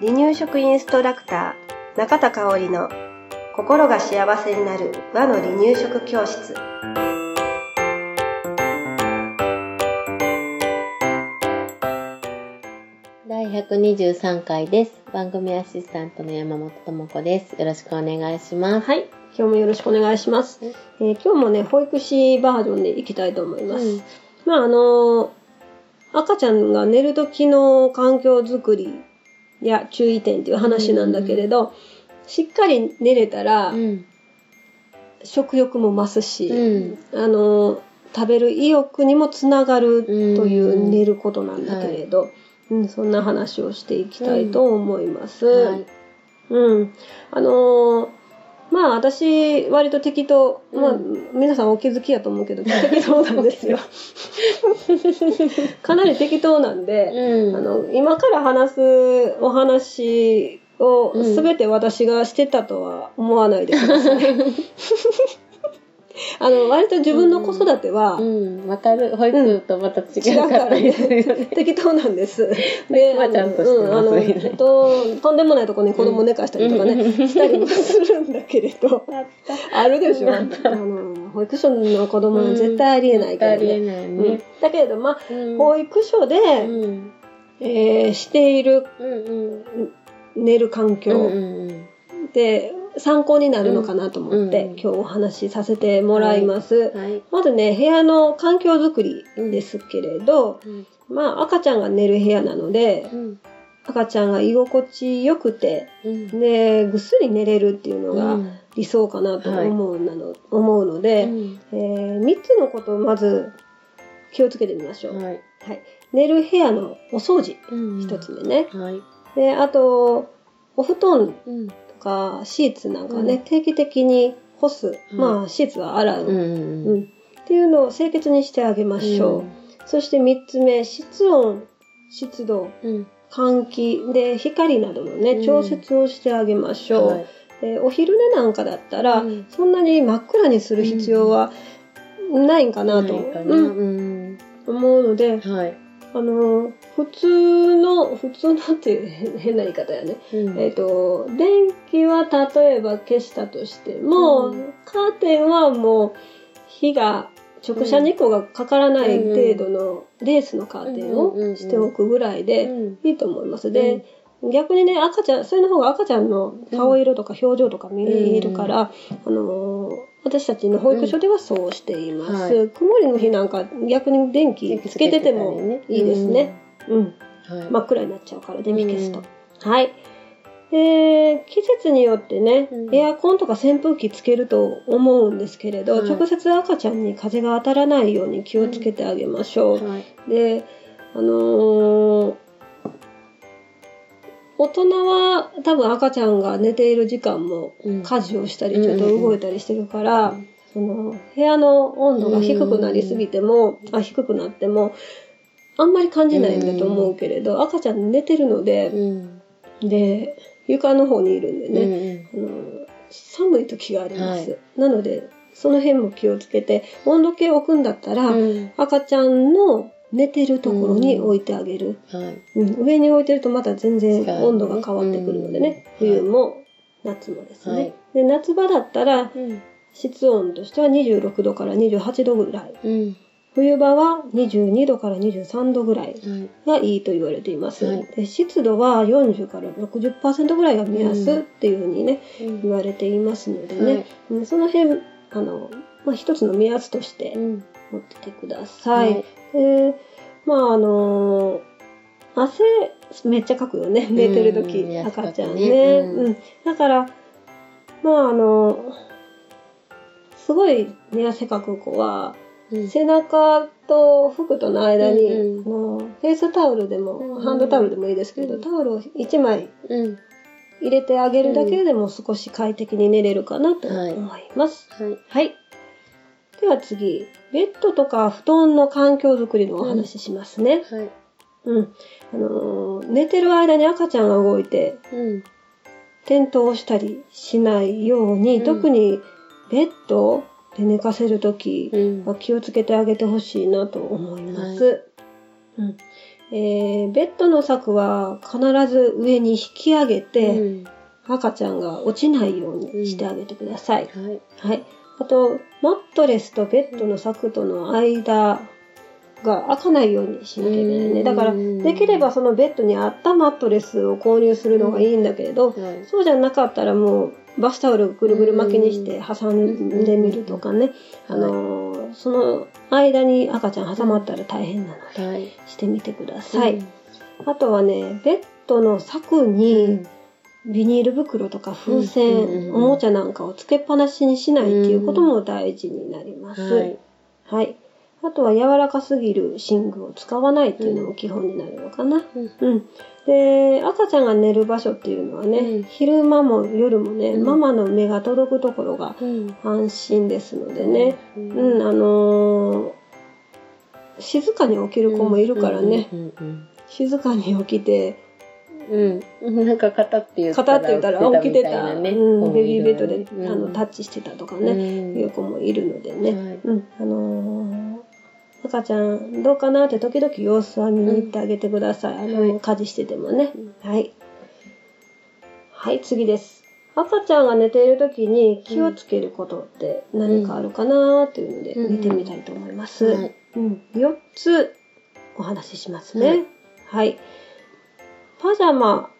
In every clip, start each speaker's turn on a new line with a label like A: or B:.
A: 離乳食インストラクター中田香織の心が幸せになる和の離乳食教室
B: 第123回です。番組アシスタントの山本智子です。よろしくお願いします。
A: はい今日もよろしくお願いします、えー今日もね保育士バージョンでいきたいと思います、
B: うん
A: まああの赤ちゃんが寝る時の環境づくりや注意点っていう話なんだけれど、しっかり寝れたら、
B: うん。
A: 食欲も増すし、
B: うん
A: あの食べる意欲にもつながるという寝ることなんだけれど、うんそんな話をしていきたいと思います。
B: はい。
A: うん、あのーまあ私割と適当、まあ皆さんお気づきやと思うけど 適当なんですよ。かなり適当なんで、
B: うん。
A: あの今から話すお話を
B: うん
A: 全て私がしてたとは思わないでください。あの割と自分の子育ては
B: うん。わかる。保育とまた違
A: 違うか
B: らったり
A: ね
B: ね。
A: 適当なんです。
B: まあちゃんとしてます
A: うん、あのととんでもないところに子供寝かしたりとかね、
B: うん
A: したりもするんだけれど、あるでしょ。あの保育所の子供は絶対ありえないから
B: ありえ
A: ね。
B: ない
A: うん
B: ね。
A: だけれど、まあ、
B: うん
A: 保育所で、
B: うん。
A: えーしている
B: うんうん。
A: 寝る環
B: うん
A: 境
B: うん
A: で参考になるのかなと思って、
B: うん
A: 今日お話しさせてもらいます。
B: うん。はい。
A: まずね、部屋の環境づくりですけれど、
B: うん
A: まあ赤ちゃんが寝る部屋なので、
B: うん。
A: 赤ちゃんが居心地よくて、
B: うん。
A: で、ぐっすり寝れるっていうのが
B: うん
A: 理想かなと思うなの、思うので、
B: うん
A: え3つのことをまず気をつけてみましょう。
B: はい。
A: はい。寝る部屋のお掃除、
B: うん
A: 一つ目ね。
B: はい。
A: で、あと、お布団かシーツなんかね、
B: うん
A: 定期的に干す。
B: うん
A: まあ、シーツは洗う。
B: うん。
A: うんっていうのを清潔にしてあげましょう。そして3つ目、室温、湿度、
B: うん。
A: 換気で光などのね、
B: うん
A: 調節をしてあげましょう。
B: はい
A: でお昼寝なんかだったら、
B: うん
A: そんなに真っ暗にする必要はないんかなと、
B: ないかな。
A: うん
B: うん。
A: 思うので、
B: はい。
A: あの普通の普通のっていう変 変な言い方やね、
B: うん。
A: えっ、と電気は例えば消したとしても、
B: うん。
A: カーテンはもう火が直射日光がかからない程度のレースのカーテンをしておくぐらいで
B: うん。
A: いいと思います。で、逆にね赤ちゃんそれの方が赤ちゃんの顔色とか表情とか見えるから、あのー私たちの保育所ではそうしています、
B: うんは
A: 曇りの日なんか逆に電気つけててもいいですね。うん
B: はい。
A: 真っ暗になっちゃうから電気消すと。はい。で、季節によってね、
B: うん
A: エアコンとか扇風機つけると思うんですけれど、
B: はい
A: 直接赤ちゃんに風が当たらないように気をつけてあげましょう。
B: はい。
A: で、あのー大人は多分赤ちゃんが寝ている時間も
B: うん。
A: 家事をしたりちょっと動いたりしてるから、
B: うん。
A: その部屋の温度が低くなりすぎても、あ低くなってもあんまり感じないんだと思うけれど、赤ちゃん寝てるので、
B: うん。
A: で床の方にいるんでね、
B: ね。
A: あの寒い時があります、
B: は
A: なのでその辺も気をつけて温度計を置くんだったら、
B: うん。
A: 赤ちゃんの寝てるところに置いてあげる、
B: はい。
A: うん。上に置いてるとまた全然温度が変わってくるのでね、
B: うん。
A: 冬も夏もですね、
B: はい。
A: で夏場だったら
B: うん。
A: 室温としては26度から28度ぐらい。
B: うん。
A: 冬場は22度から23度ぐらい
B: はい。
A: がいいと言われています、
B: はい。
A: で湿度は40から60%ぐらいが目安っていうふうにね、
B: うん。
A: 言われていますのでね、
B: はい。
A: うん。その辺あの、まあ、一つの目安として
B: うん。
A: 持っててください。
B: はい
A: でまああの汗めっちゃかくよね寝てる時、
B: うん
A: 赤ちゃん
B: ね
A: ね、
B: うん
A: うんだからまああのすごい寝汗かく子は
B: うん。
A: 背中と服との間に、
B: うんうん
A: あのフェイスタオルでも、
B: うん
A: ハンドタオルでもいいですけど、
B: うん
A: タオルを1枚
B: うん。
A: 入れてあげるだけでも少し快適に寝れるかなと
B: はい
A: 思います。
B: はい。
A: はい。では次、ベッドとか布団の環境づくりのお話ししますね。
B: はい。
A: うん。あのー寝てる間に赤ちゃんが動いて
B: うん。
A: 転倒したりしないように、
B: うん
A: 特にベッドで寝かせるとき
B: うん。
A: は気をつけてあげてほしいなと思います。うんえーベッドの柵は必ず上に引き上げて、
B: うん
A: 赤ちゃんが落ちないようにしてあげてください。
B: はい。
A: はい。あと、マットレスとベッドの柵との間が開かないようにしなきゃいけないね。だから、
B: うん
A: できればそのベッドに合ったマットレスを購入するのがいいんだけれど、
B: はい。
A: そうじゃなかったらもう、バスタオルぐるぐる巻きにして挟んでみるとかね。あのーその間に赤ちゃん挟まったら大変なので、
B: はい。
A: してみてください。あとはね、ベッドの柵に、ビニール袋とか風船、おもちゃなんかをつけっぱなしにしないっていうことも大事になります。
B: はい。
A: はい。あとは柔らかすぎる寝具を使わないっていうのも基本になるのかな。
B: うん
A: うん。で、赤ちゃんが寝る場所っていうのはね、
B: うん
A: 昼間も夜もね、
B: うん
A: ママの目が届くところが
B: うん。
A: 安心ですのでね、
B: う
A: うん、あのー静かに起きる子もいるからね、静かに起きて、
B: うん。うん。なんか肩って言ったら
A: 肩って言ったら起きてた、
B: ね
A: うん、ベビーベッドで、
B: うん。
A: あのタッチしてたとかね、
B: ね
A: いう子もいるのでね、
B: はい。
A: うん、あのー赤ちゃんどうかなって時々様子は見に行ってあげてください、あの
B: はい
A: 家事しててもね、はい。はい次です。赤ちゃんが寝ている時に気をつけることって何かあるかなっていうので
B: うん
A: 見てみたいと思います、
B: はい。
A: うん、4つお話ししますね。はい。パジャマ、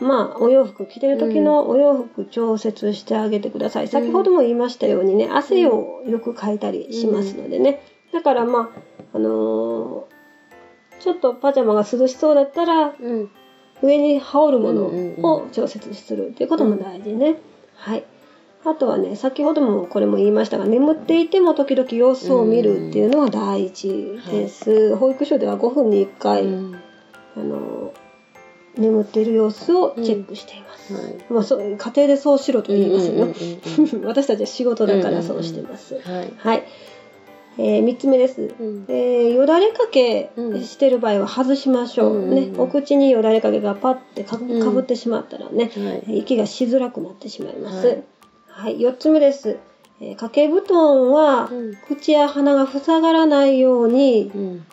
A: まあ、お洋服、着てる時のお洋服調節してあげてください。先ほども言いましたようにね、汗をよくかいたりしますのでね。だからまあ、あのーちょっとパジャマが涼しそうだったら、
B: うん。
A: 上に羽織るもの
B: うんうんうん
A: を調節するっていうことも大事ね。はい。あとはね、先ほどもこれも言いましたが、眠っていても時々様子を見るっていうのは大事です。保育所では5分に1回、
B: うん
A: あの、眠っている様子をチェックしています。
B: はい。
A: まあ、そう家庭でそうしろと言いますよ。
B: うんうんうん
A: 私たちは仕事だからそうしてます。
B: うんはい。
A: はい。えー、3つ目です。
B: うん
A: えーよだれかけ
B: うん
A: してる場合は外しましょう。
B: うんうん
A: ね、お口によだれかけがパッてかぶってしまったらね、
B: はい。
A: 息がしづらくなってしまいます。
B: は
A: はいい、4つ目です。えー掛け布団は、
B: うん
A: 口や鼻が塞がらないように
B: うん。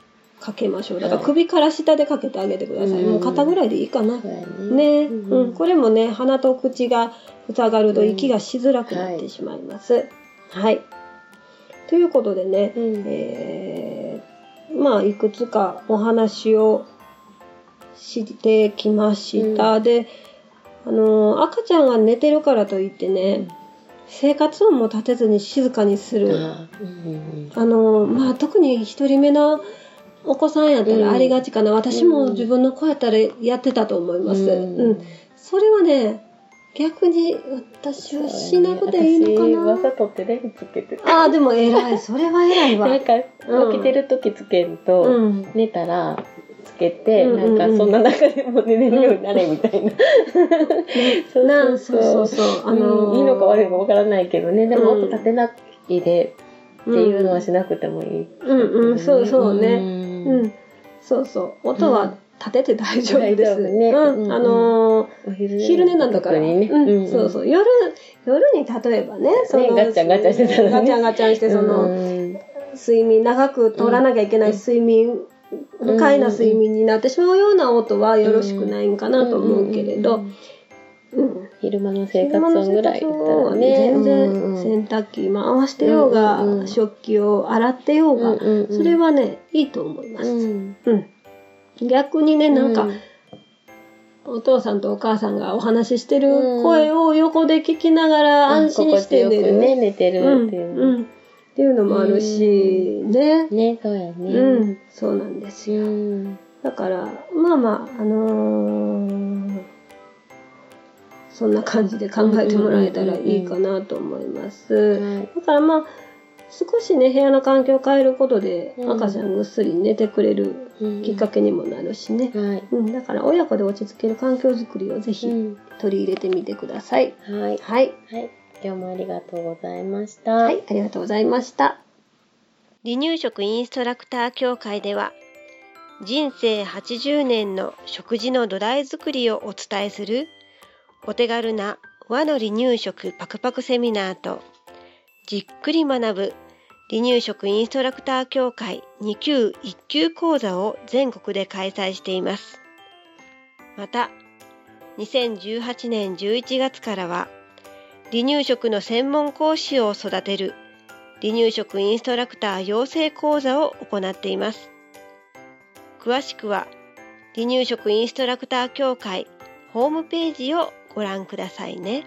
A: かけましょう。だから
B: はい
A: 首から下でかけてあげてください。
B: うん
A: もう肩ぐらいでいいかな。ね、
B: うん
A: うん、これもね、鼻と口が塞がると息がしづらくなってしまいます。はい。ということでね、
B: うん
A: えーまあ、いくつかお話をしてきました。で、あの、赤ちゃんが寝てるからといってね、生活音も立てずに静かにする。
B: あ
A: の、まあ、特に一人目のお子さんやったらありがちかな。私も自分の子やったらやってたと思います。
B: うん
A: うん。それはね、逆に私はしなくていいのか
B: 私わ
A: な。
B: ざとテレビつけてた。
A: ああ、でも偉い。それは偉いわ。
B: なんか、
A: うん
B: 起きてる時つけると、
A: うん。
B: 寝たらつけて、
A: うんうんうん
B: なんかそんな中でも寝れるようになれみたいな。そう
A: なそうそうそう。あのー
B: うんいいのか悪いのかわからないけどね。でも
A: うん
B: 音立てないでっていうのはしなくてもいい。
A: うんうん、そうそうね。
B: ね
A: うん。そうそう。音は立てて大丈夫です。
B: ね
A: うん。
B: うん
A: あのー
B: お昼
A: 昼寝なんだから。
B: ね。
A: うん、そうそう。夜、夜に例えばね、その、
B: ガチャンガチャンしてたらね
A: ガチャンガチャンして、その、
B: うん
A: 睡眠、長く取らなきゃいけない睡眠、不快な睡眠になってしまうような音はよろしくないんかなと思うけれど、うん。
B: 昼間の生活音ぐらいだったらね。
A: 全
B: うん
A: 然洗濯機回してようが、
B: うんうんうん
A: 食器を洗ってようが、
B: うんうんうん
A: それはね、いいと思います。
B: うん
A: うん。逆にね、なんか、
B: う
A: お父さんとお母さんがお話ししてる声を横で聞きながら安心して寝る。
B: ね、寝て
A: うん、
B: るっていう。
A: うん。っていうのもあるし、ね。
B: ね、そうやね。
A: うん、そうなんですよ。
B: うん。
A: だから、まあまあ、あのーそんな感じで考えてもらえたらいいかなと思います。
B: はい
A: だからまあ、少しね、部屋の環境を変えることで、
B: うん
A: 赤ちゃんぐっすり寝てくれるきっかけにもなるしね。
B: はい。
A: うん、だから親子で落ち着ける環境づくりをぜひ
B: うん
A: 取り入れてみてください。
B: はい。
A: はい。
B: はい。今日もありがとうございました。
A: はい、ありがとうございました。
C: 離乳食インストラクター協会では人生80年の食事の土台作りをお伝えするお手軽な和の離乳食パクパクセミナーとじっくり学ぶ
A: 離乳食インストラクター協会2級1級講座を全国で開催しています。また、2018年11月からは、離乳食の専門講師を育てる離乳食インストラクター養成講座を行っています。詳しくは、離乳食インストラクター協会ホームページをご覧くださいね。